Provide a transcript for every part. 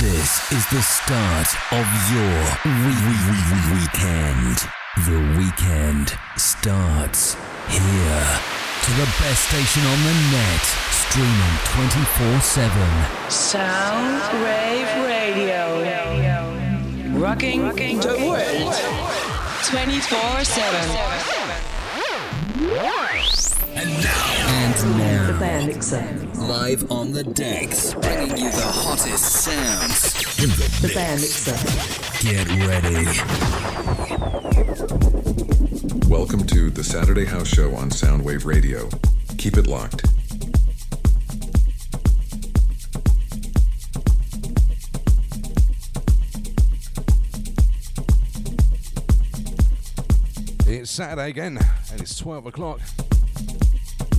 This is the start of your wee- wee- wee- wee- weekend. The weekend starts here. To the best station on the net, streaming 24 7. Sound Rave Radio. Rocking, the world 24 7. And now, The Bear Mixer. live on the decks, bringing you the hottest sounds. In the The Bear Get ready. Welcome to the Saturday House Show on Soundwave Radio. Keep it locked. It's Saturday again, and it's 12 o'clock.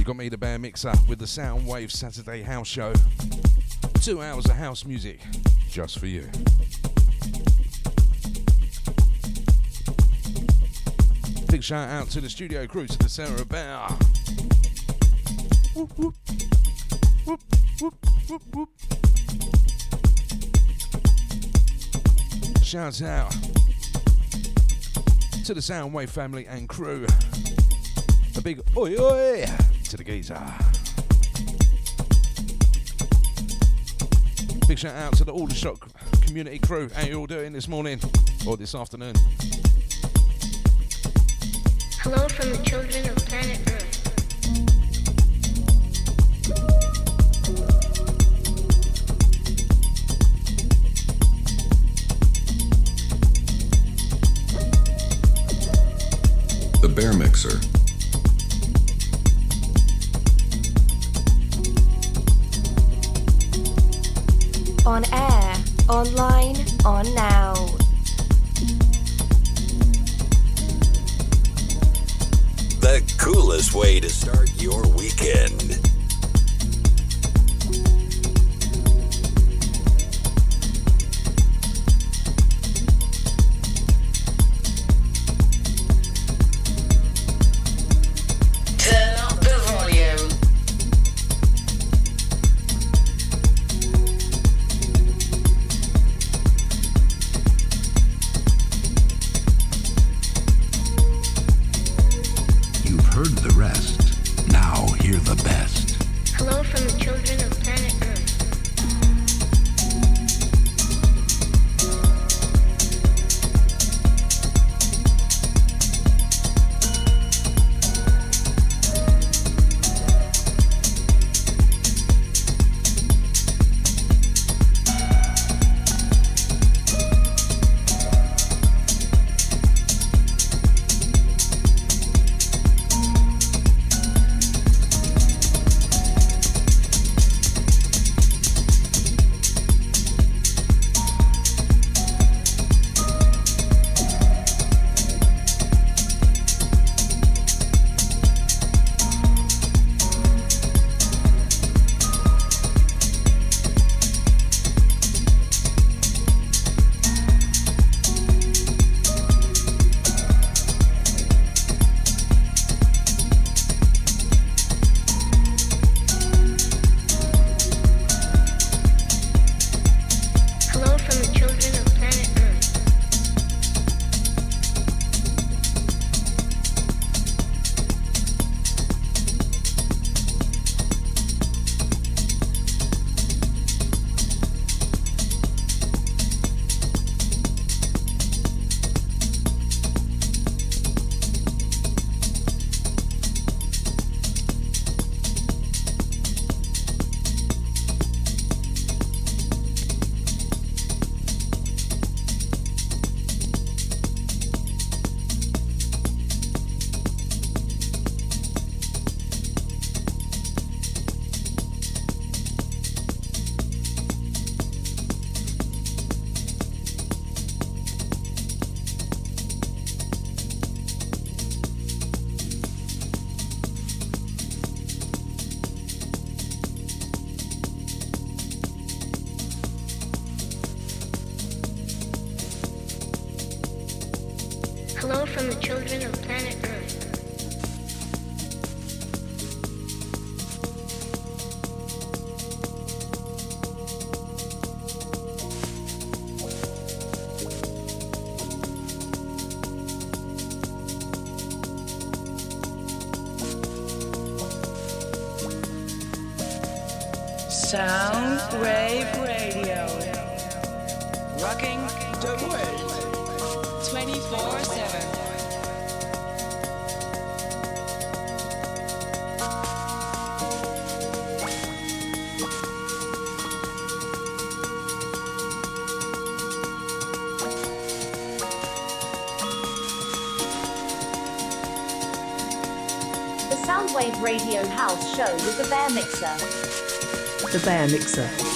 Got me, the Bear Mixer, with the Soundwave Saturday House Show. Two hours of house music, just for you. Big shout out to the studio crew, to the Sarah Bear. Whoop, whoop. Whoop, whoop, whoop, whoop. Shout out to the Soundwave family and crew. A big oi oi to the geezer. Big shout out to the Aldershot community crew. How you all doing this morning or this afternoon? Hello from the children of planet Earth. The Bear Mixer. On air, online, on now. The coolest way to start your weekend. Bear Mixer.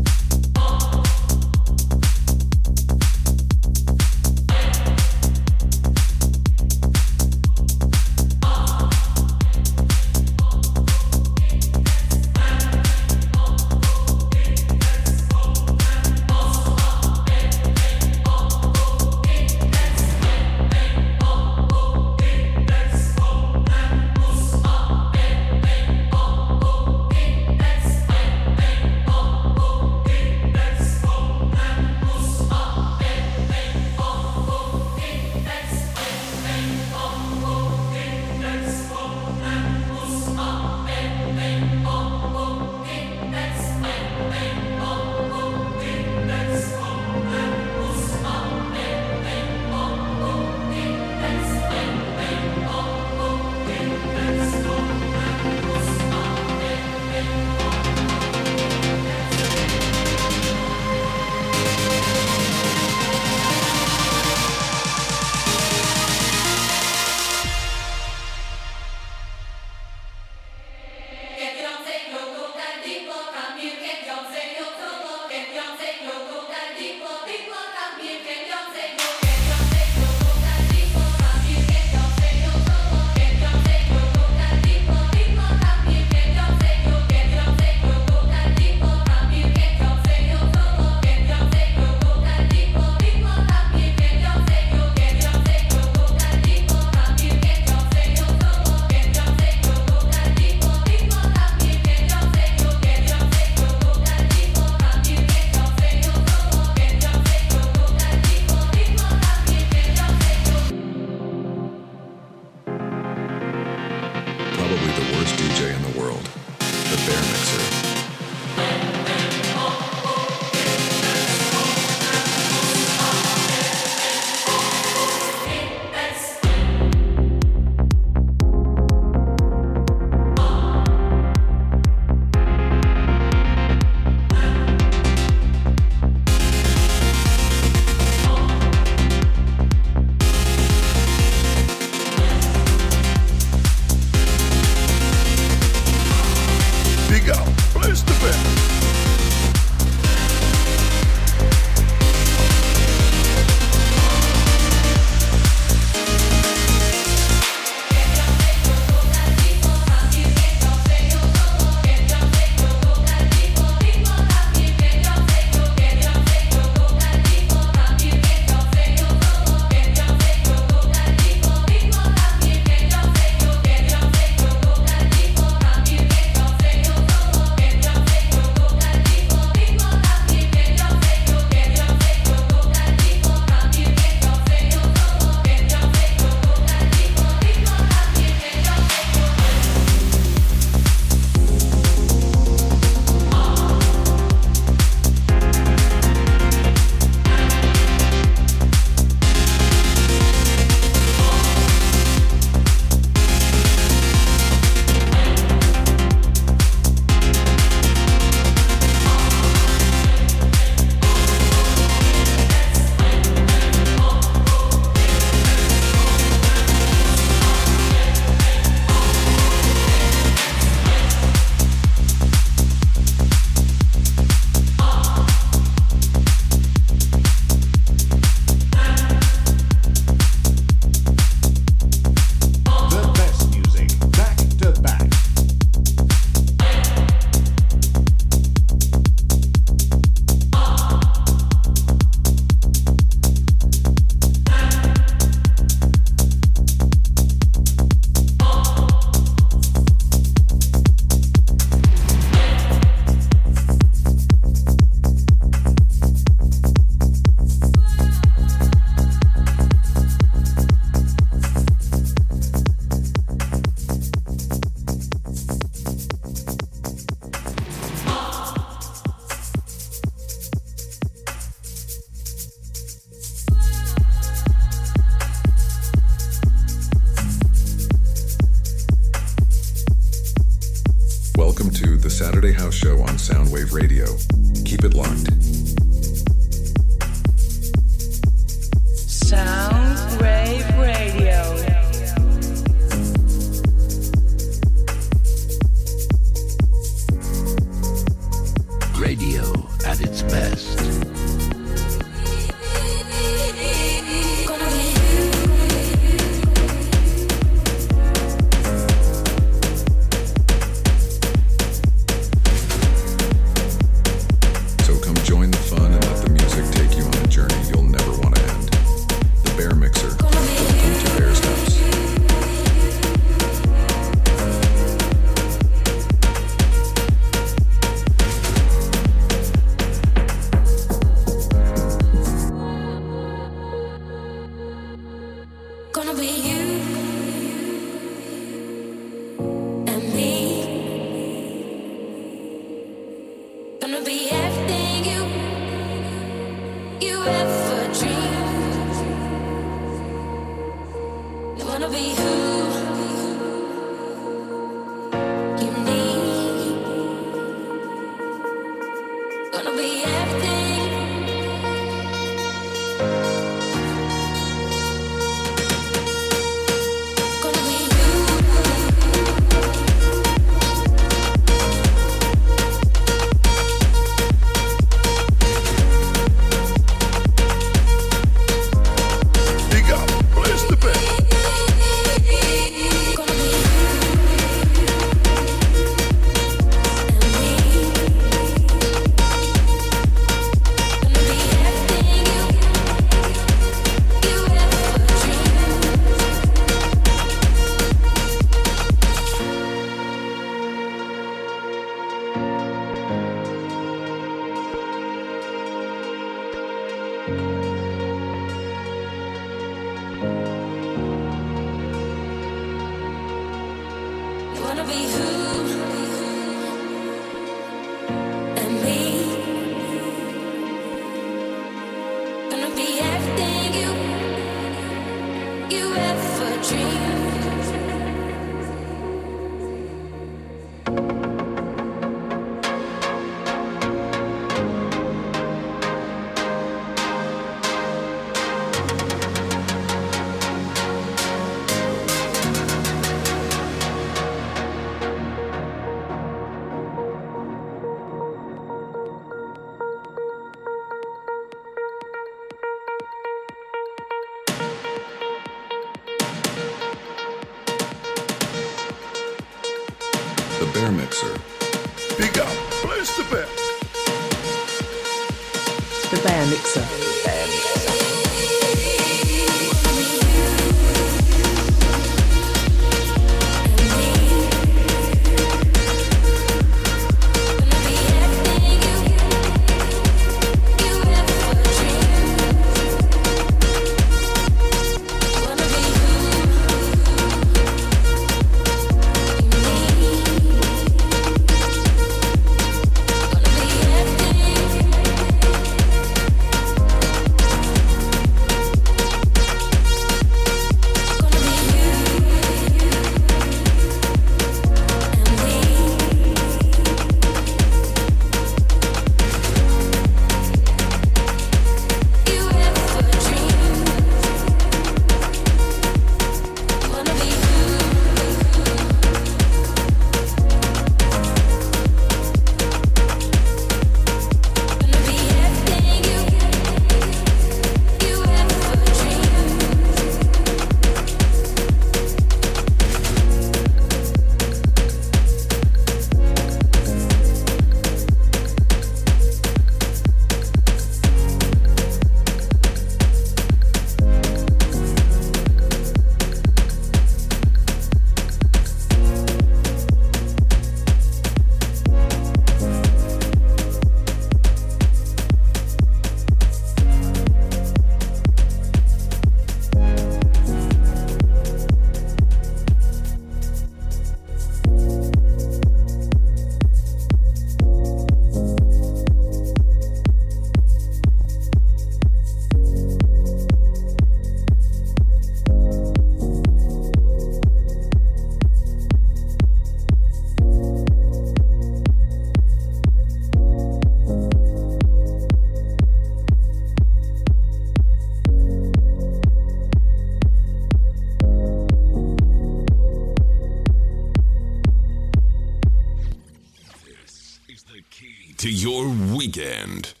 your weekend.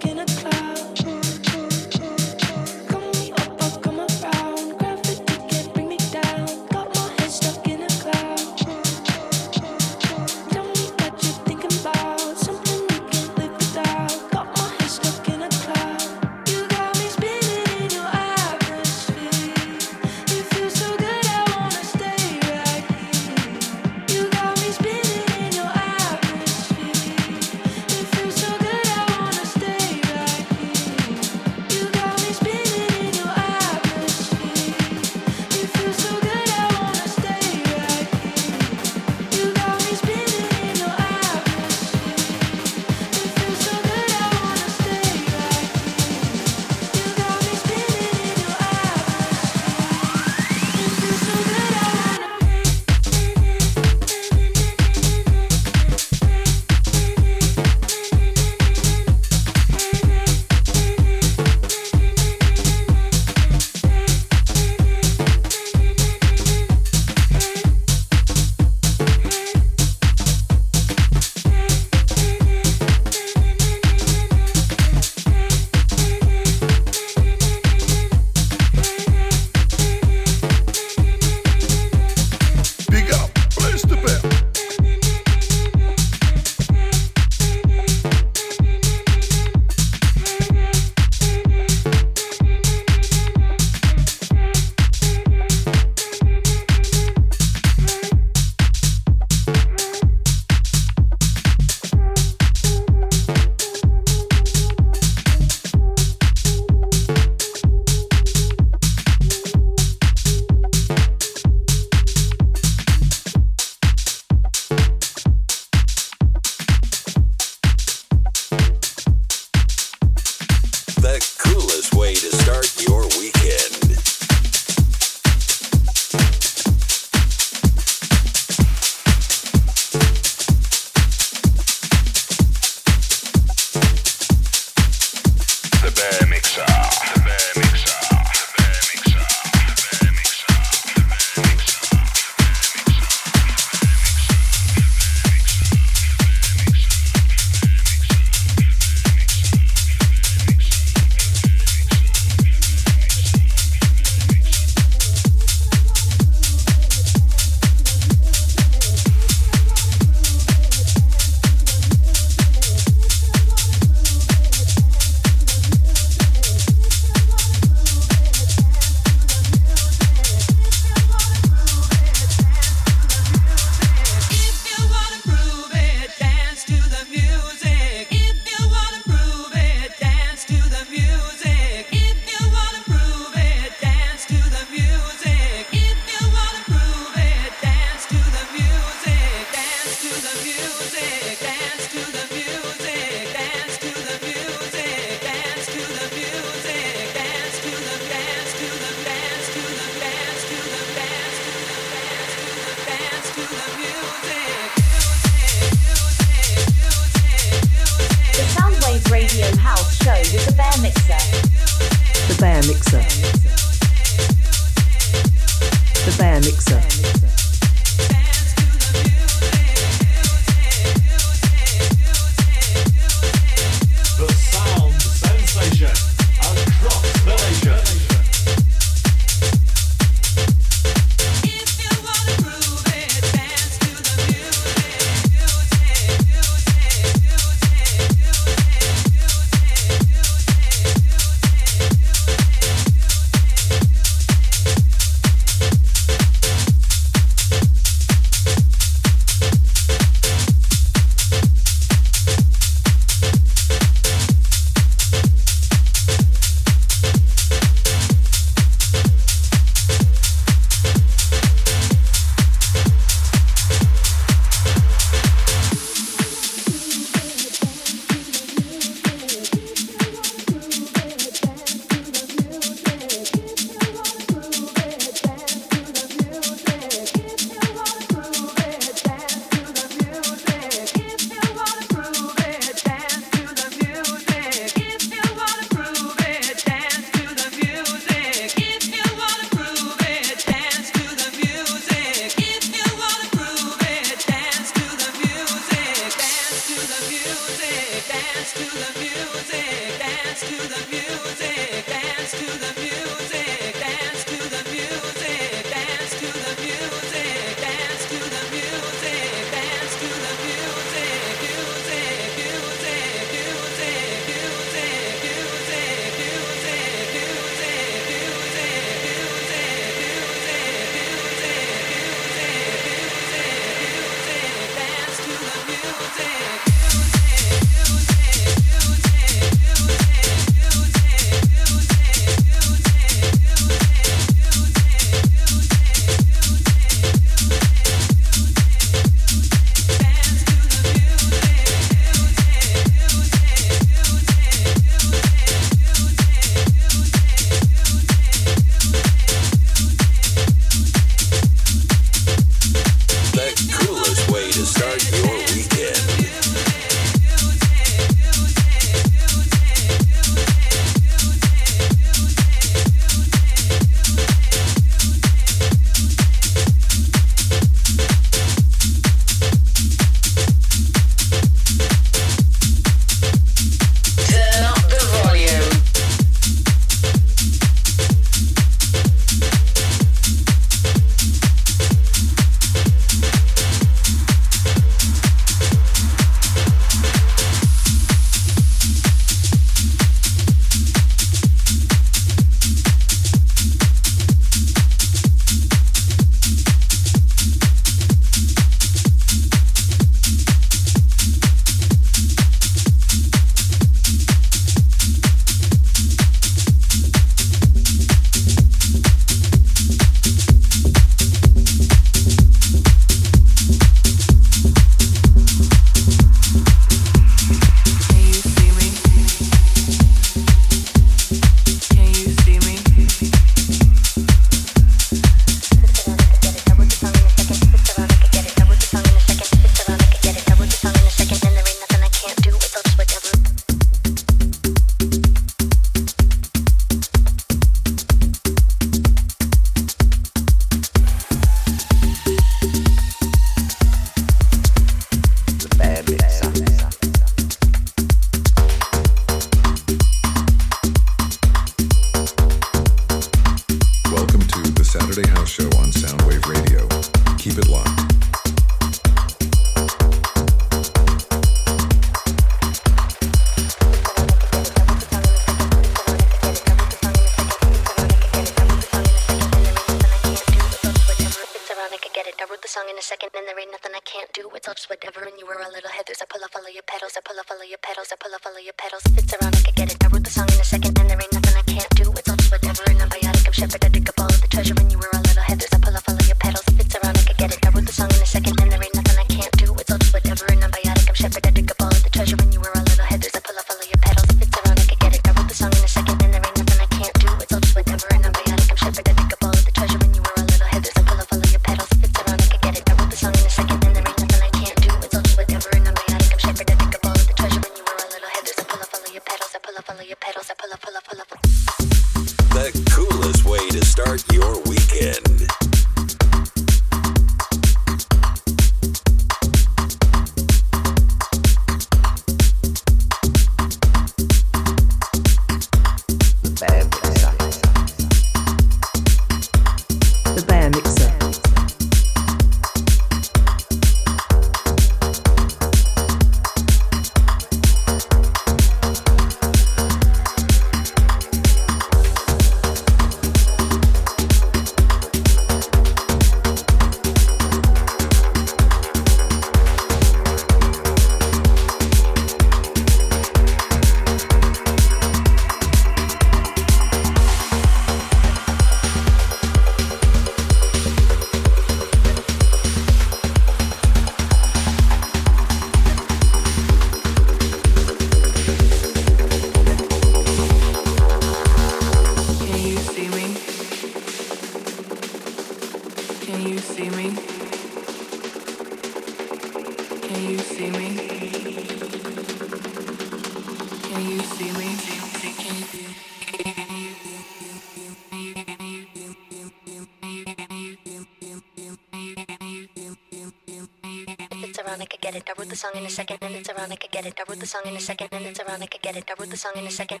the song in a second and it's ironic, I get it. I wrote the song in a second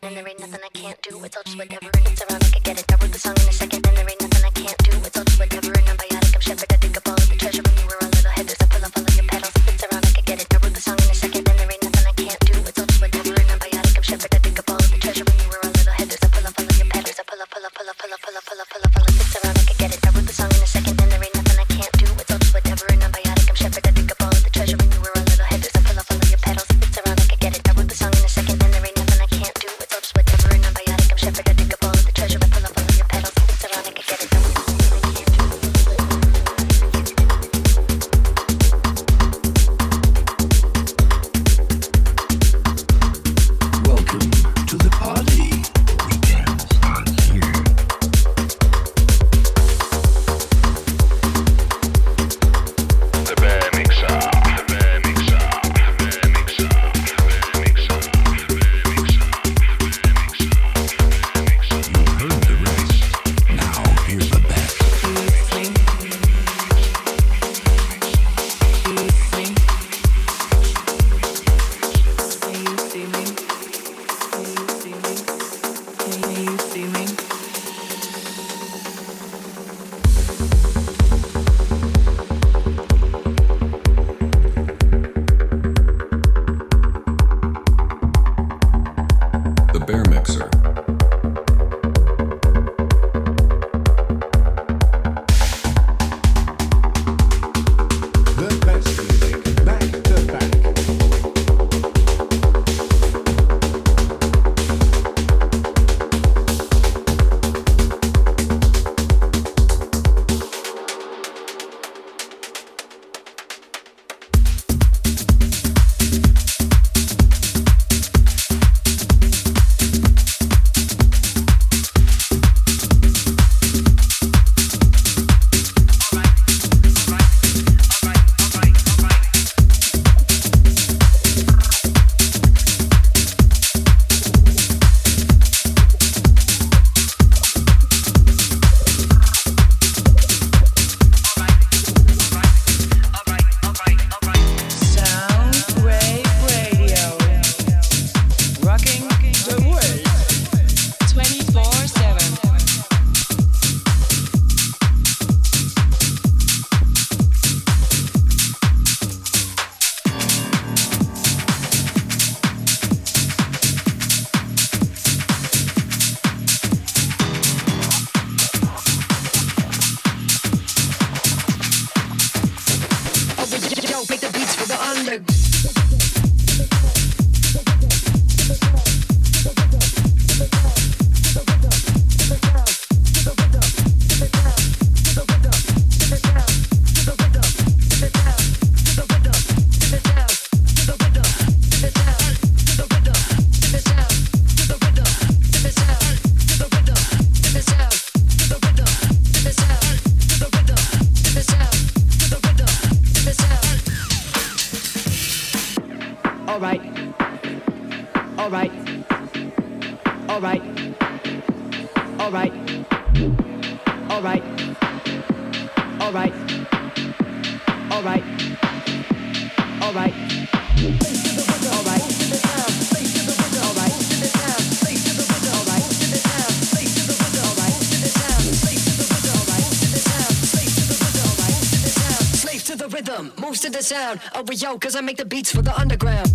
yo, cause I make the beats for the underground.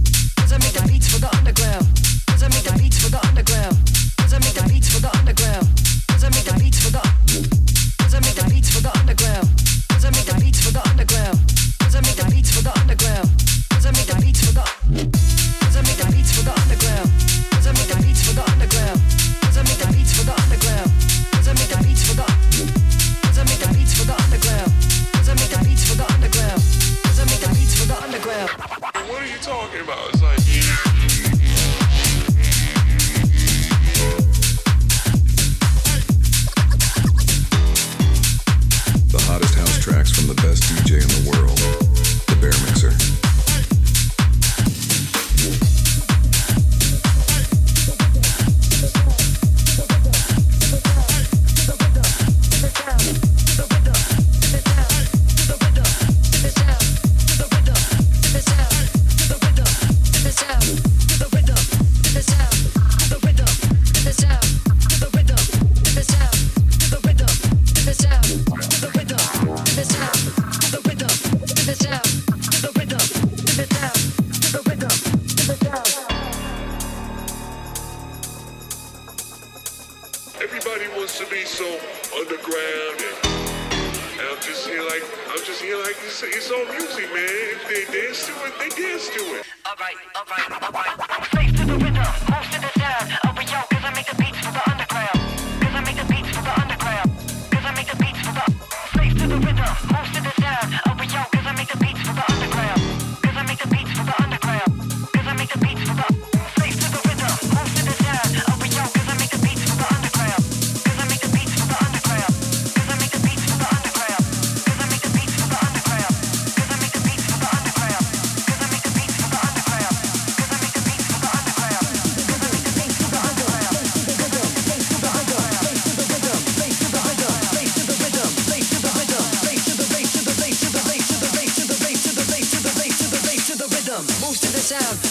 Sound.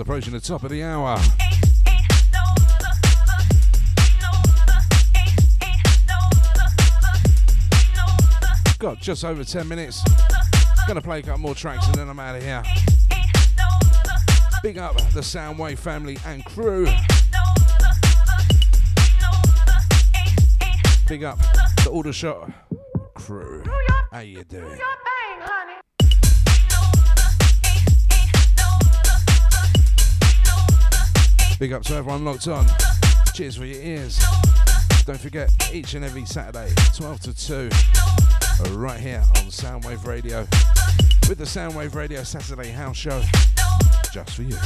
Approaching the top of the hour. Got just over 10 minutes. Gonna play a couple more tracks and then I'm out of here. Big up the Soundwave family and crew. Big up the Aldershot crew. How you doing? Big up to everyone locked on. Cheers for your ears. Don't forget, each and every Saturday, 12 to 2, right here on Soundwave Radio, with the Soundwave Radio Saturday House Show, just for you.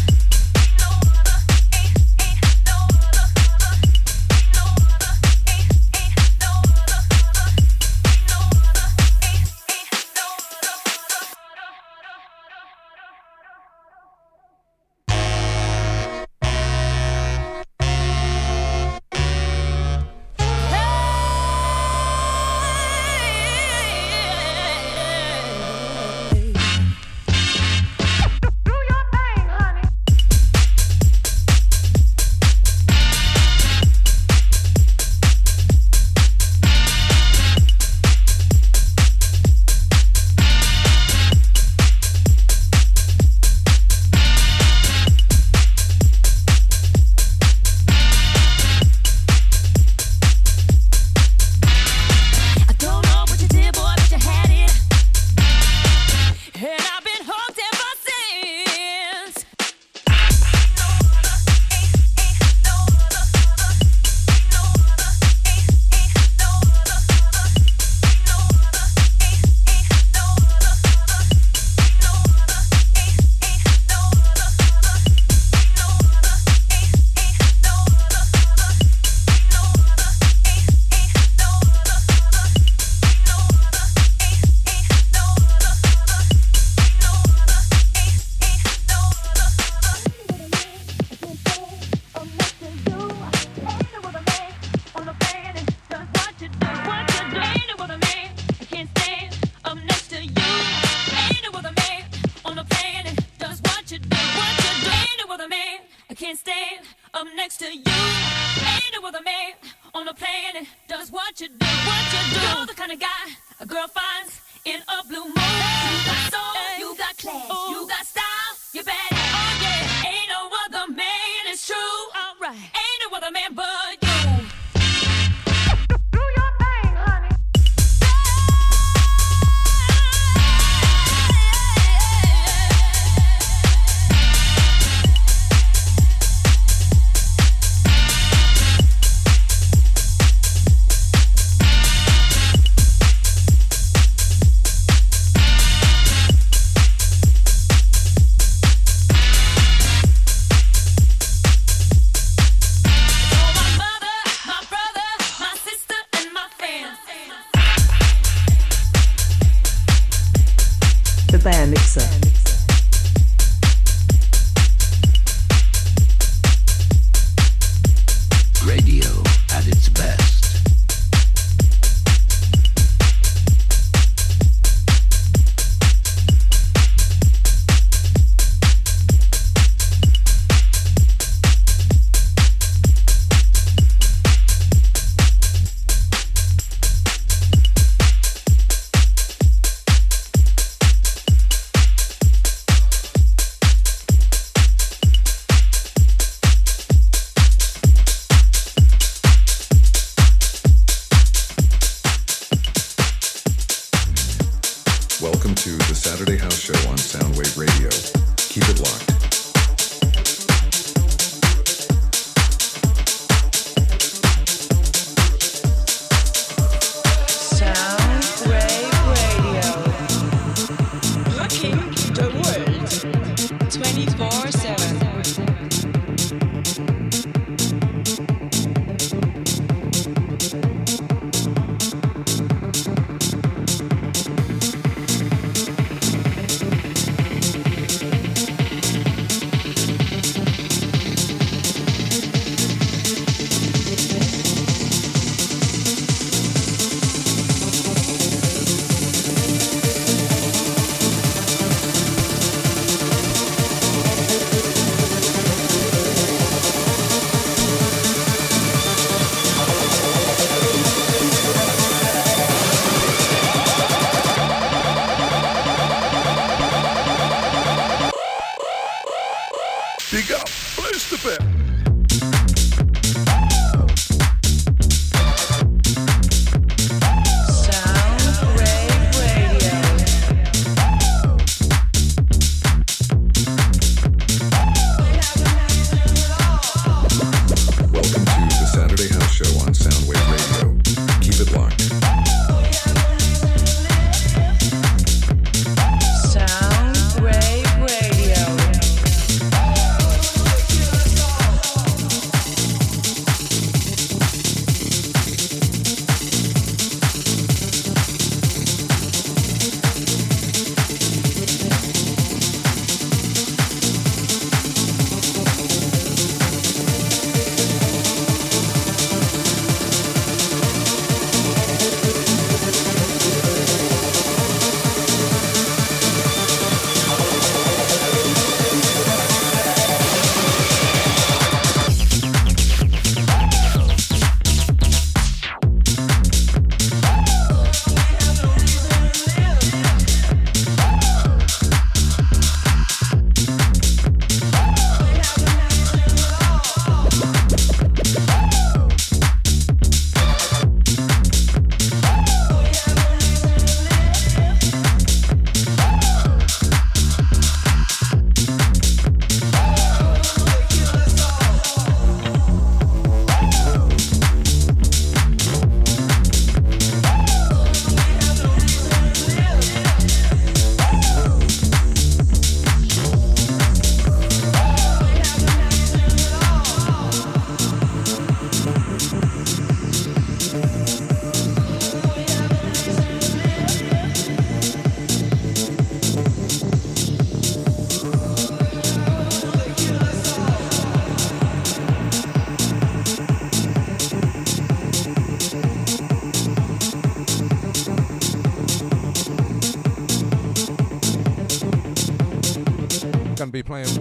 Girl finds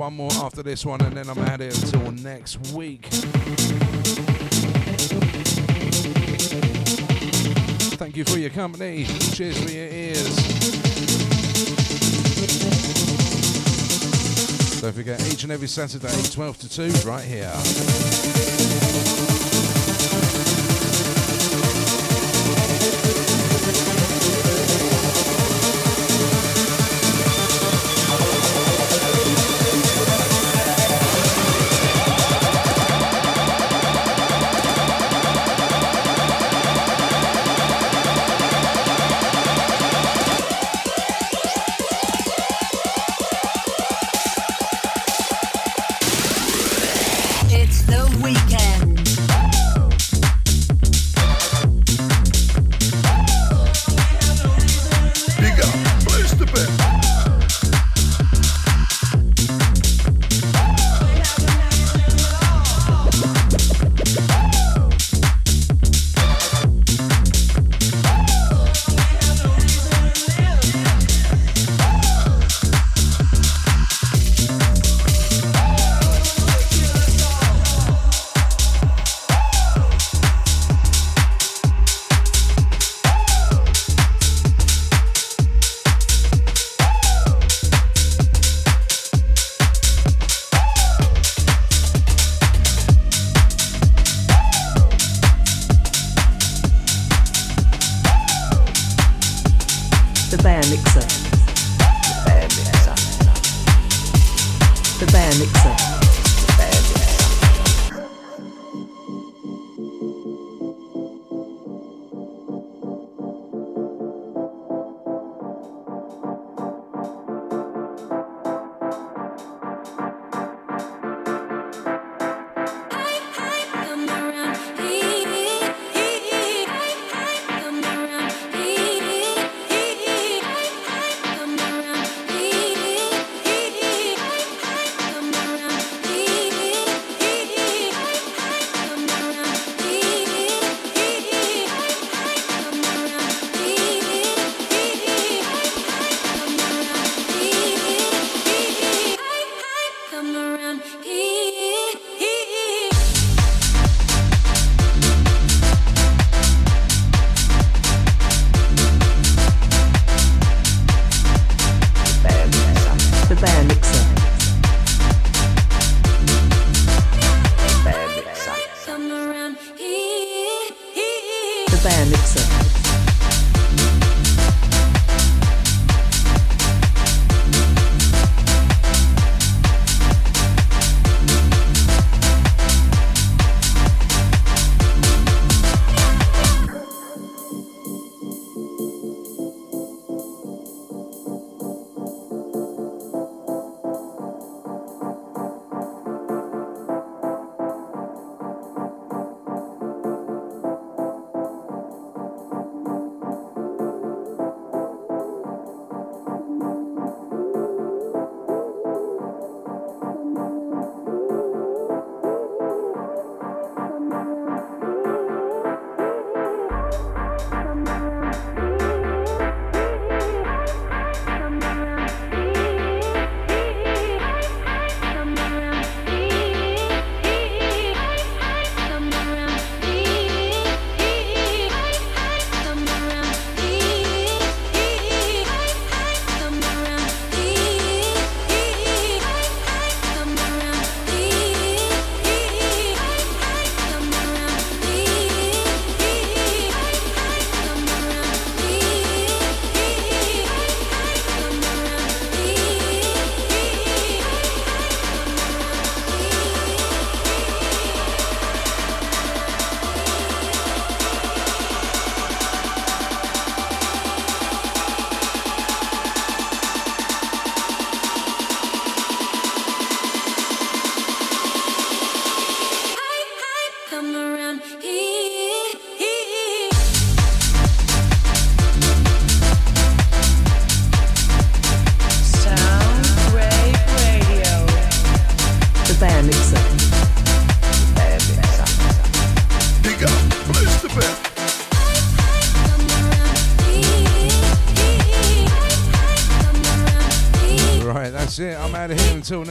one more after this one, and then I'm at it until next week. Thank you for your company. Cheers for your ears. Don't forget, each and every Saturday, 12 to 2, right here.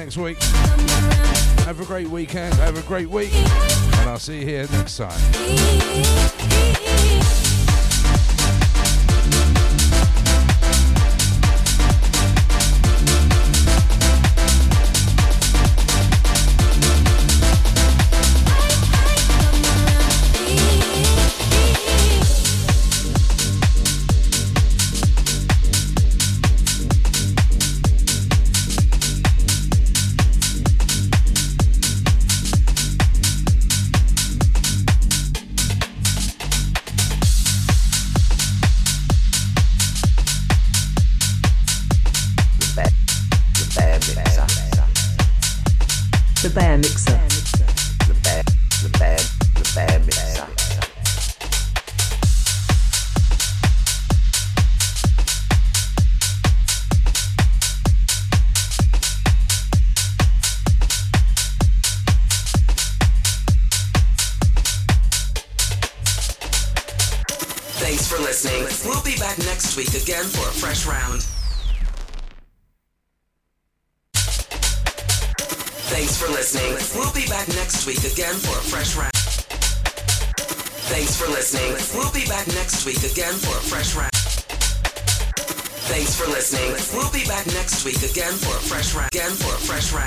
next week. Have a great weekend, have a great week, and I'll see you here next time.